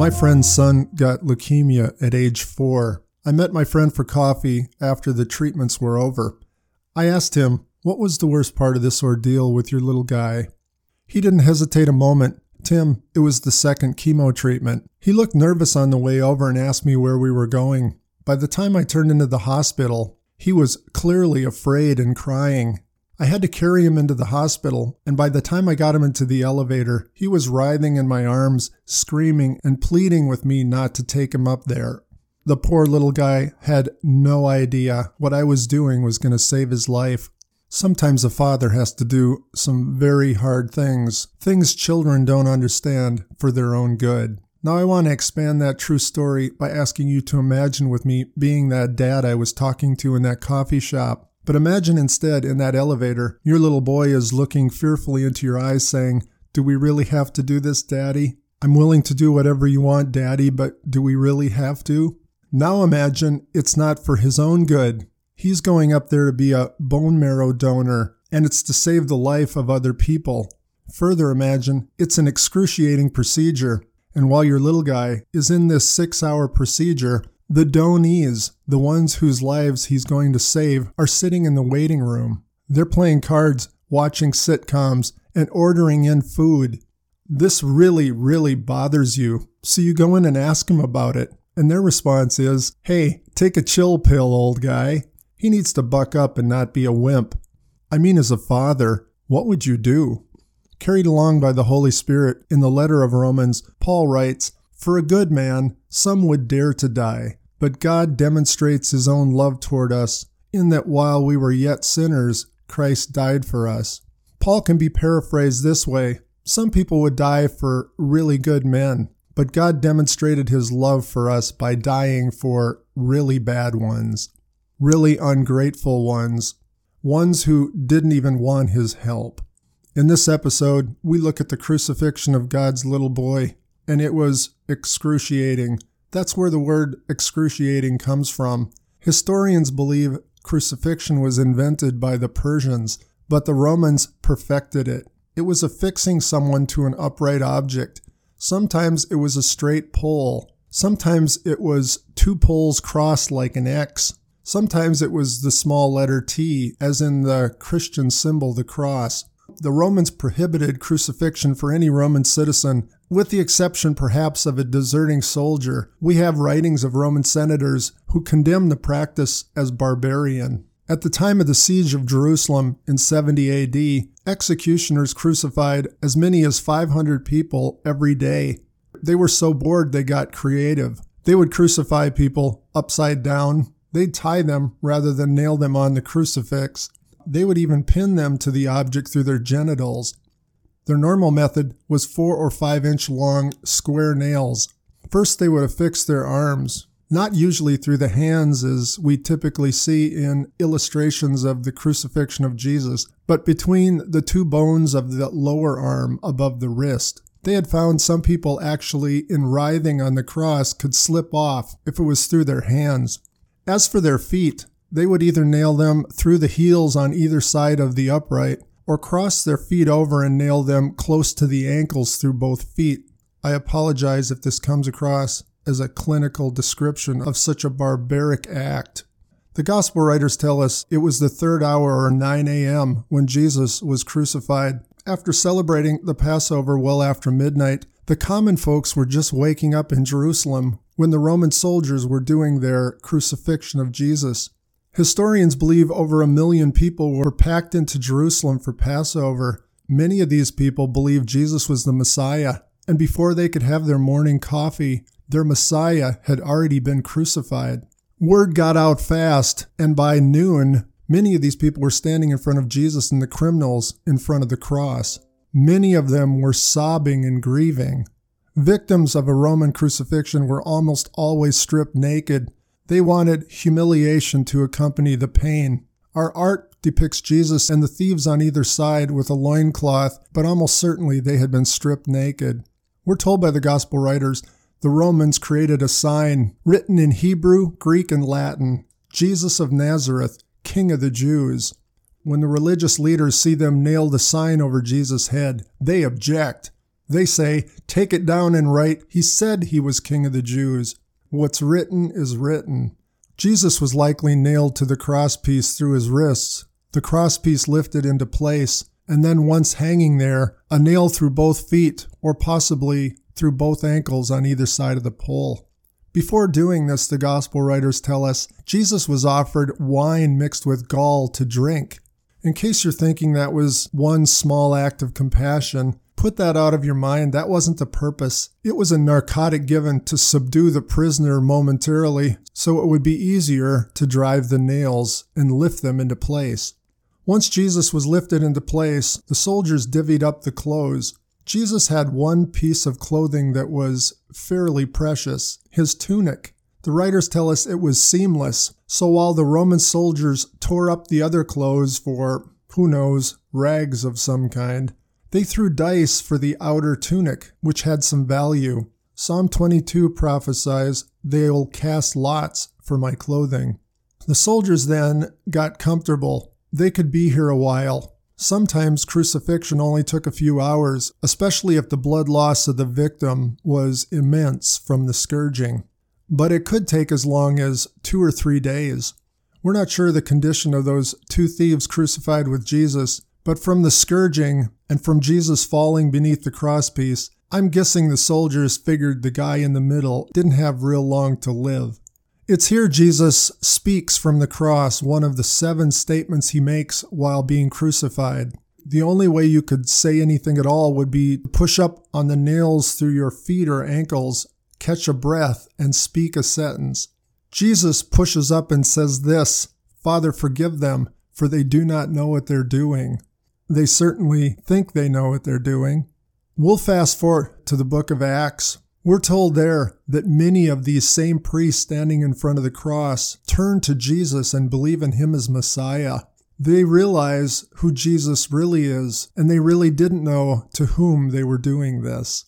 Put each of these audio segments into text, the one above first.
My friend's son got leukemia at age four. I met my friend for coffee after the treatments were over. I asked him, What was the worst part of this ordeal with your little guy? He didn't hesitate a moment. Tim, it was the second chemo treatment. He looked nervous on the way over and asked me where we were going. By the time I turned into the hospital, he was clearly afraid and crying. I had to carry him into the hospital, and by the time I got him into the elevator, he was writhing in my arms, screaming and pleading with me not to take him up there. The poor little guy had no idea what I was doing was going to save his life. Sometimes a father has to do some very hard things, things children don't understand, for their own good. Now, I want to expand that true story by asking you to imagine with me being that dad I was talking to in that coffee shop but imagine instead in that elevator, your little boy is looking fearfully into your eyes saying, Do we really have to do this, Daddy? I'm willing to do whatever you want, Daddy, but do we really have to? Now imagine it's not for his own good. He's going up there to be a bone marrow donor, and it's to save the life of other people. Further imagine it's an excruciating procedure, and while your little guy is in this six hour procedure, the donees, the ones whose lives he's going to save, are sitting in the waiting room. They're playing cards, watching sitcoms, and ordering in food. This really, really bothers you, so you go in and ask them about it. And their response is, Hey, take a chill pill, old guy. He needs to buck up and not be a wimp. I mean, as a father, what would you do? Carried along by the Holy Spirit in the letter of Romans, Paul writes, For a good man, some would dare to die but God demonstrates his own love toward us in that while we were yet sinners, Christ died for us. Paul can be paraphrased this way Some people would die for really good men, but God demonstrated his love for us by dying for really bad ones, really ungrateful ones, ones who didn't even want his help. In this episode, we look at the crucifixion of God's little boy, and it was excruciating that's where the word excruciating comes from. Historians believe crucifixion was invented by the Persians, but the Romans perfected it. It was affixing someone to an upright object. Sometimes it was a straight pole. Sometimes it was two poles crossed like an X. Sometimes it was the small letter T, as in the Christian symbol, the cross. The Romans prohibited crucifixion for any Roman citizen with the exception perhaps of a deserting soldier, we have writings of Roman senators who condemn the practice as barbarian. At the time of the siege of Jerusalem in 70 AD, executioners crucified as many as 500 people every day. They were so bored they got creative. They would crucify people upside down. They'd tie them rather than nail them on the crucifix. They would even pin them to the object through their genitals. Their normal method was four or five inch long square nails. First, they would affix their arms, not usually through the hands as we typically see in illustrations of the crucifixion of Jesus, but between the two bones of the lower arm above the wrist. They had found some people actually, in writhing on the cross, could slip off if it was through their hands. As for their feet, they would either nail them through the heels on either side of the upright or cross their feet over and nail them close to the ankles through both feet. I apologize if this comes across as a clinical description of such a barbaric act. The gospel writers tell us it was the third hour or 9 a.m. when Jesus was crucified. After celebrating the Passover well after midnight, the common folks were just waking up in Jerusalem when the Roman soldiers were doing their crucifixion of Jesus. Historians believe over a million people were packed into Jerusalem for Passover. Many of these people believed Jesus was the Messiah, and before they could have their morning coffee, their Messiah had already been crucified. Word got out fast, and by noon, many of these people were standing in front of Jesus and the criminals in front of the cross. Many of them were sobbing and grieving. Victims of a Roman crucifixion were almost always stripped naked they wanted humiliation to accompany the pain. Our art depicts Jesus and the thieves on either side with a loincloth, but almost certainly they had been stripped naked. We're told by the gospel writers the Romans created a sign written in Hebrew, Greek, and Latin Jesus of Nazareth, King of the Jews. When the religious leaders see them nail the sign over Jesus' head, they object. They say, Take it down and write, He said he was King of the Jews. What's written is written. Jesus was likely nailed to the crosspiece through his wrists, the crosspiece lifted into place, and then once hanging there, a nail through both feet, or possibly through both ankles on either side of the pole. Before doing this, the gospel writers tell us Jesus was offered wine mixed with gall to drink. In case you're thinking that was one small act of compassion, put that out of your mind. That wasn't the purpose. It was a narcotic given to subdue the prisoner momentarily so it would be easier to drive the nails and lift them into place. Once Jesus was lifted into place, the soldiers divvied up the clothes. Jesus had one piece of clothing that was fairly precious his tunic. The writers tell us it was seamless, so while the Roman soldiers tore up the other clothes for, who knows, rags of some kind, they threw dice for the outer tunic, which had some value. Psalm 22 prophesies, They'll cast lots for my clothing. The soldiers then got comfortable they could be here a while. Sometimes crucifixion only took a few hours, especially if the blood loss of the victim was immense from the scourging. But it could take as long as two or three days. We're not sure the condition of those two thieves crucified with Jesus, but from the scourging and from Jesus falling beneath the crosspiece, I'm guessing the soldiers figured the guy in the middle didn't have real long to live. It's here Jesus speaks from the cross, one of the seven statements he makes while being crucified. The only way you could say anything at all would be to push up on the nails through your feet or ankles, catch a breath, and speak a sentence. Jesus pushes up and says this Father, forgive them, for they do not know what they're doing. They certainly think they know what they're doing. We'll fast forward to the book of Acts, we're told there that many of these same priests standing in front of the cross turn to Jesus and believe in him as Messiah. They realize who Jesus really is, and they really didn't know to whom they were doing this.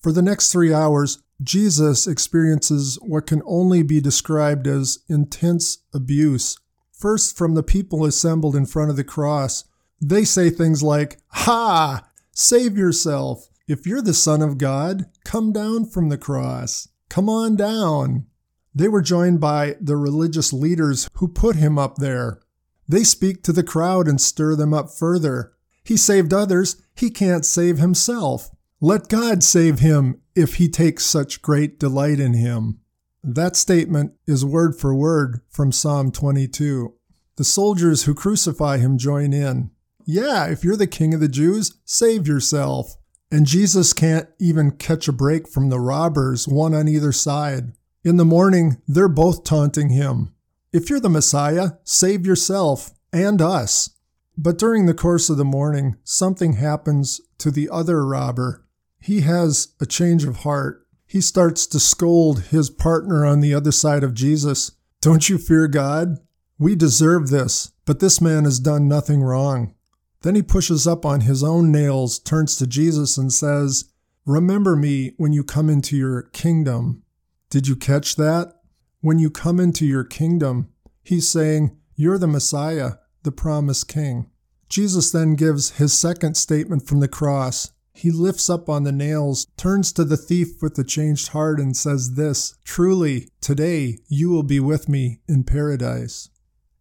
For the next three hours, Jesus experiences what can only be described as intense abuse. First, from the people assembled in front of the cross, they say things like, Ha! Save yourself! If you're the Son of God, come down from the cross. Come on down. They were joined by the religious leaders who put him up there. They speak to the crowd and stir them up further. He saved others, he can't save himself. Let God save him if he takes such great delight in him. That statement is word for word from Psalm 22. The soldiers who crucify him join in. Yeah, if you're the king of the Jews, save yourself. And Jesus can't even catch a break from the robbers, one on either side. In the morning, they're both taunting him. If you're the Messiah, save yourself and us. But during the course of the morning, something happens to the other robber. He has a change of heart. He starts to scold his partner on the other side of Jesus. Don't you fear God? We deserve this, but this man has done nothing wrong. Then he pushes up on his own nails, turns to Jesus, and says, Remember me when you come into your kingdom. Did you catch that? When you come into your kingdom, he's saying, You're the Messiah, the promised king. Jesus then gives his second statement from the cross. He lifts up on the nails, turns to the thief with the changed heart, and says this Truly, today you will be with me in paradise.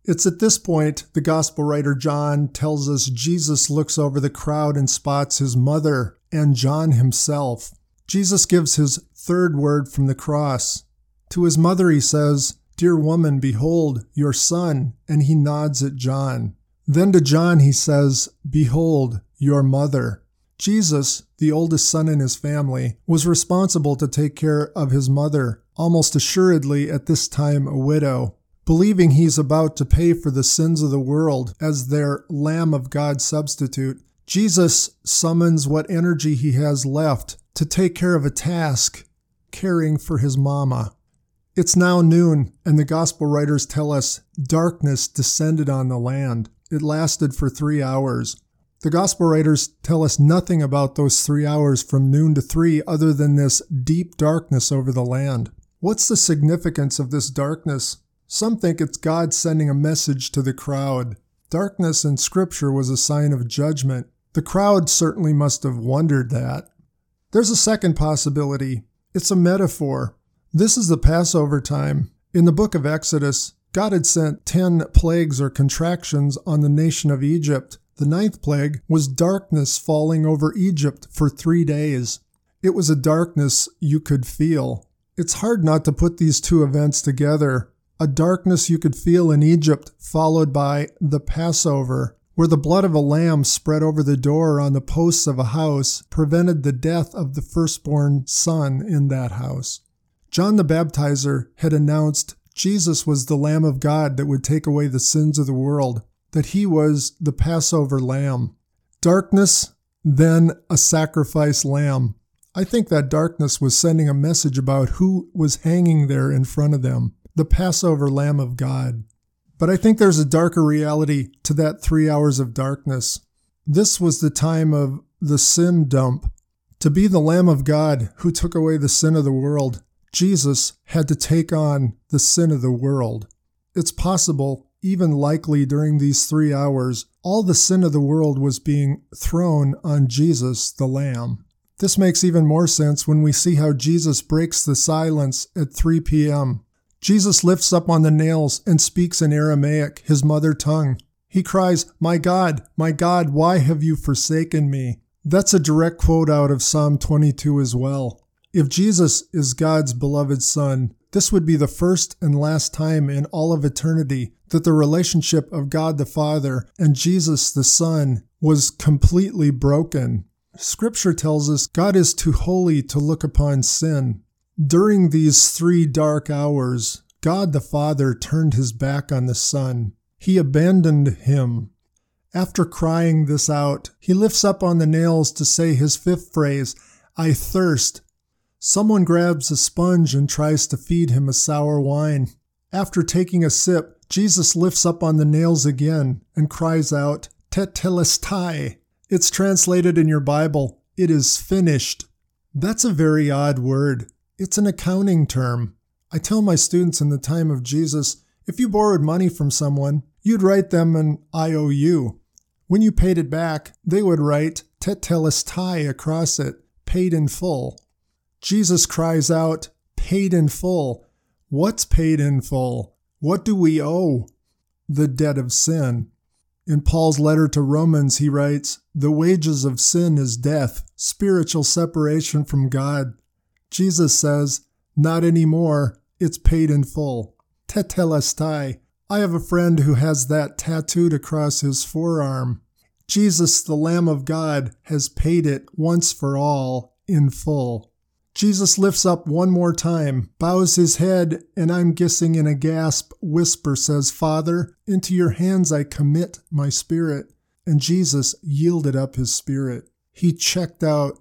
It's at this point the gospel writer John tells us Jesus looks over the crowd and spots his mother and John himself. Jesus gives his third word from the cross. To his mother he says, Dear woman, behold your son, and he nods at John. Then to John he says, Behold your mother. Jesus, the oldest son in his family, was responsible to take care of his mother, almost assuredly at this time a widow believing he's about to pay for the sins of the world as their Lamb of God substitute, Jesus summons what energy he has left to take care of a task caring for his mama. It's now noon, and the gospel writers tell us darkness descended on the land. It lasted for three hours. The gospel writers tell us nothing about those three hours from noon to three other than this deep darkness over the land. What's the significance of this darkness? Some think it's God sending a message to the crowd. Darkness in Scripture was a sign of judgment. The crowd certainly must have wondered that. There's a second possibility. It's a metaphor. This is the Passover time. In the book of Exodus, God had sent 10 plagues or contractions on the nation of Egypt. The ninth plague was darkness falling over Egypt for three days. It was a darkness you could feel. It's hard not to put these two events together. A darkness you could feel in Egypt, followed by the Passover, where the blood of a lamb spread over the door on the posts of a house prevented the death of the firstborn son in that house. John the Baptizer had announced Jesus was the Lamb of God that would take away the sins of the world, that he was the Passover lamb. Darkness, then a sacrifice lamb. I think that darkness was sending a message about who was hanging there in front of them, the Passover Lamb of God. But I think there's a darker reality to that three hours of darkness. This was the time of the sin dump. To be the Lamb of God who took away the sin of the world, Jesus had to take on the sin of the world. It's possible, even likely during these three hours, all the sin of the world was being thrown on Jesus, the Lamb. This makes even more sense when we see how Jesus breaks the silence at 3 p.m. Jesus lifts up on the nails and speaks in Aramaic, his mother tongue. He cries, My God, my God, why have you forsaken me? That's a direct quote out of Psalm 22 as well. If Jesus is God's beloved Son, this would be the first and last time in all of eternity that the relationship of God the Father and Jesus the Son was completely broken. Scripture tells us God is too holy to look upon sin. During these three dark hours, God the Father turned his back on the Son. He abandoned him. After crying this out, he lifts up on the nails to say his fifth phrase, I thirst. Someone grabs a sponge and tries to feed him a sour wine. After taking a sip, Jesus lifts up on the nails again and cries out, Tetelestai. It's translated in your Bible, it is finished. That's a very odd word. It's an accounting term. I tell my students in the time of Jesus, if you borrowed money from someone, you'd write them an IOU. When you paid it back, they would write Tetelestai across it, paid in full. Jesus cries out, paid in full. What's paid in full? What do we owe? The debt of sin. In Paul's letter to Romans, he writes, The wages of sin is death, spiritual separation from God. Jesus says, Not anymore, it's paid in full. Tetelestai. I have a friend who has that tattooed across his forearm. Jesus, the Lamb of God, has paid it once for all in full. Jesus lifts up one more time, bows his head, and I'm guessing in a gasp, whisper says, Father, into your hands I commit my spirit. And Jesus yielded up his spirit. He checked out.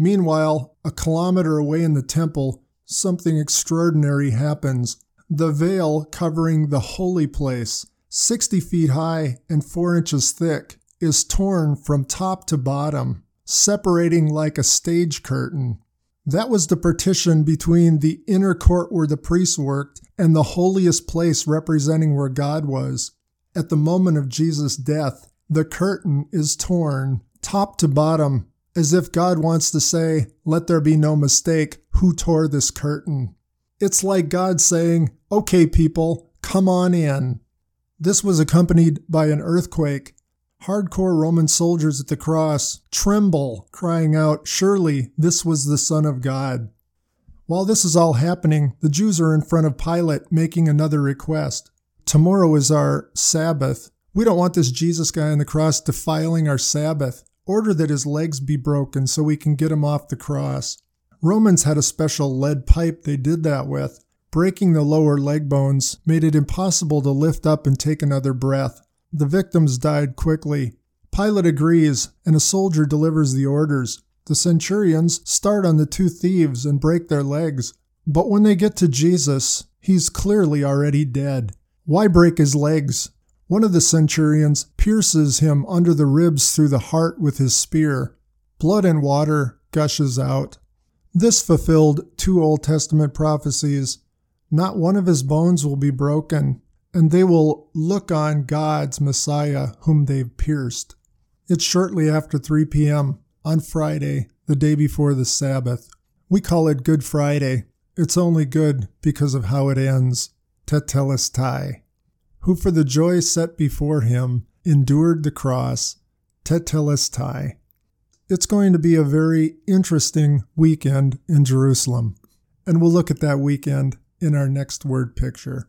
Meanwhile, a kilometer away in the temple, something extraordinary happens. The veil covering the holy place, 60 feet high and 4 inches thick, is torn from top to bottom, separating like a stage curtain. That was the partition between the inner court where the priests worked and the holiest place representing where God was. At the moment of Jesus' death, the curtain is torn top to bottom, as if God wants to say, Let there be no mistake who tore this curtain. It's like God saying, Okay, people, come on in. This was accompanied by an earthquake Hardcore Roman soldiers at the cross tremble, crying out, Surely this was the Son of God. While this is all happening, the Jews are in front of Pilate making another request. Tomorrow is our Sabbath. We don't want this Jesus guy on the cross defiling our Sabbath. Order that his legs be broken so we can get him off the cross. Romans had a special lead pipe they did that with. Breaking the lower leg bones made it impossible to lift up and take another breath. The victims died quickly. Pilate agrees, and a soldier delivers the orders. The centurions start on the two thieves and break their legs. But when they get to Jesus, he's clearly already dead. Why break his legs? One of the centurions pierces him under the ribs through the heart with his spear. Blood and water gushes out. This fulfilled two Old Testament prophecies. Not one of his bones will be broken, and they will look on God's Messiah whom they've pierced. It's shortly after 3 p.m. on Friday, the day before the Sabbath. We call it Good Friday. It's only good because of how it ends. Tetelestai. Who for the joy set before him endured the cross. Tetelestai. It's going to be a very interesting weekend in Jerusalem. And we'll look at that weekend in our next word picture.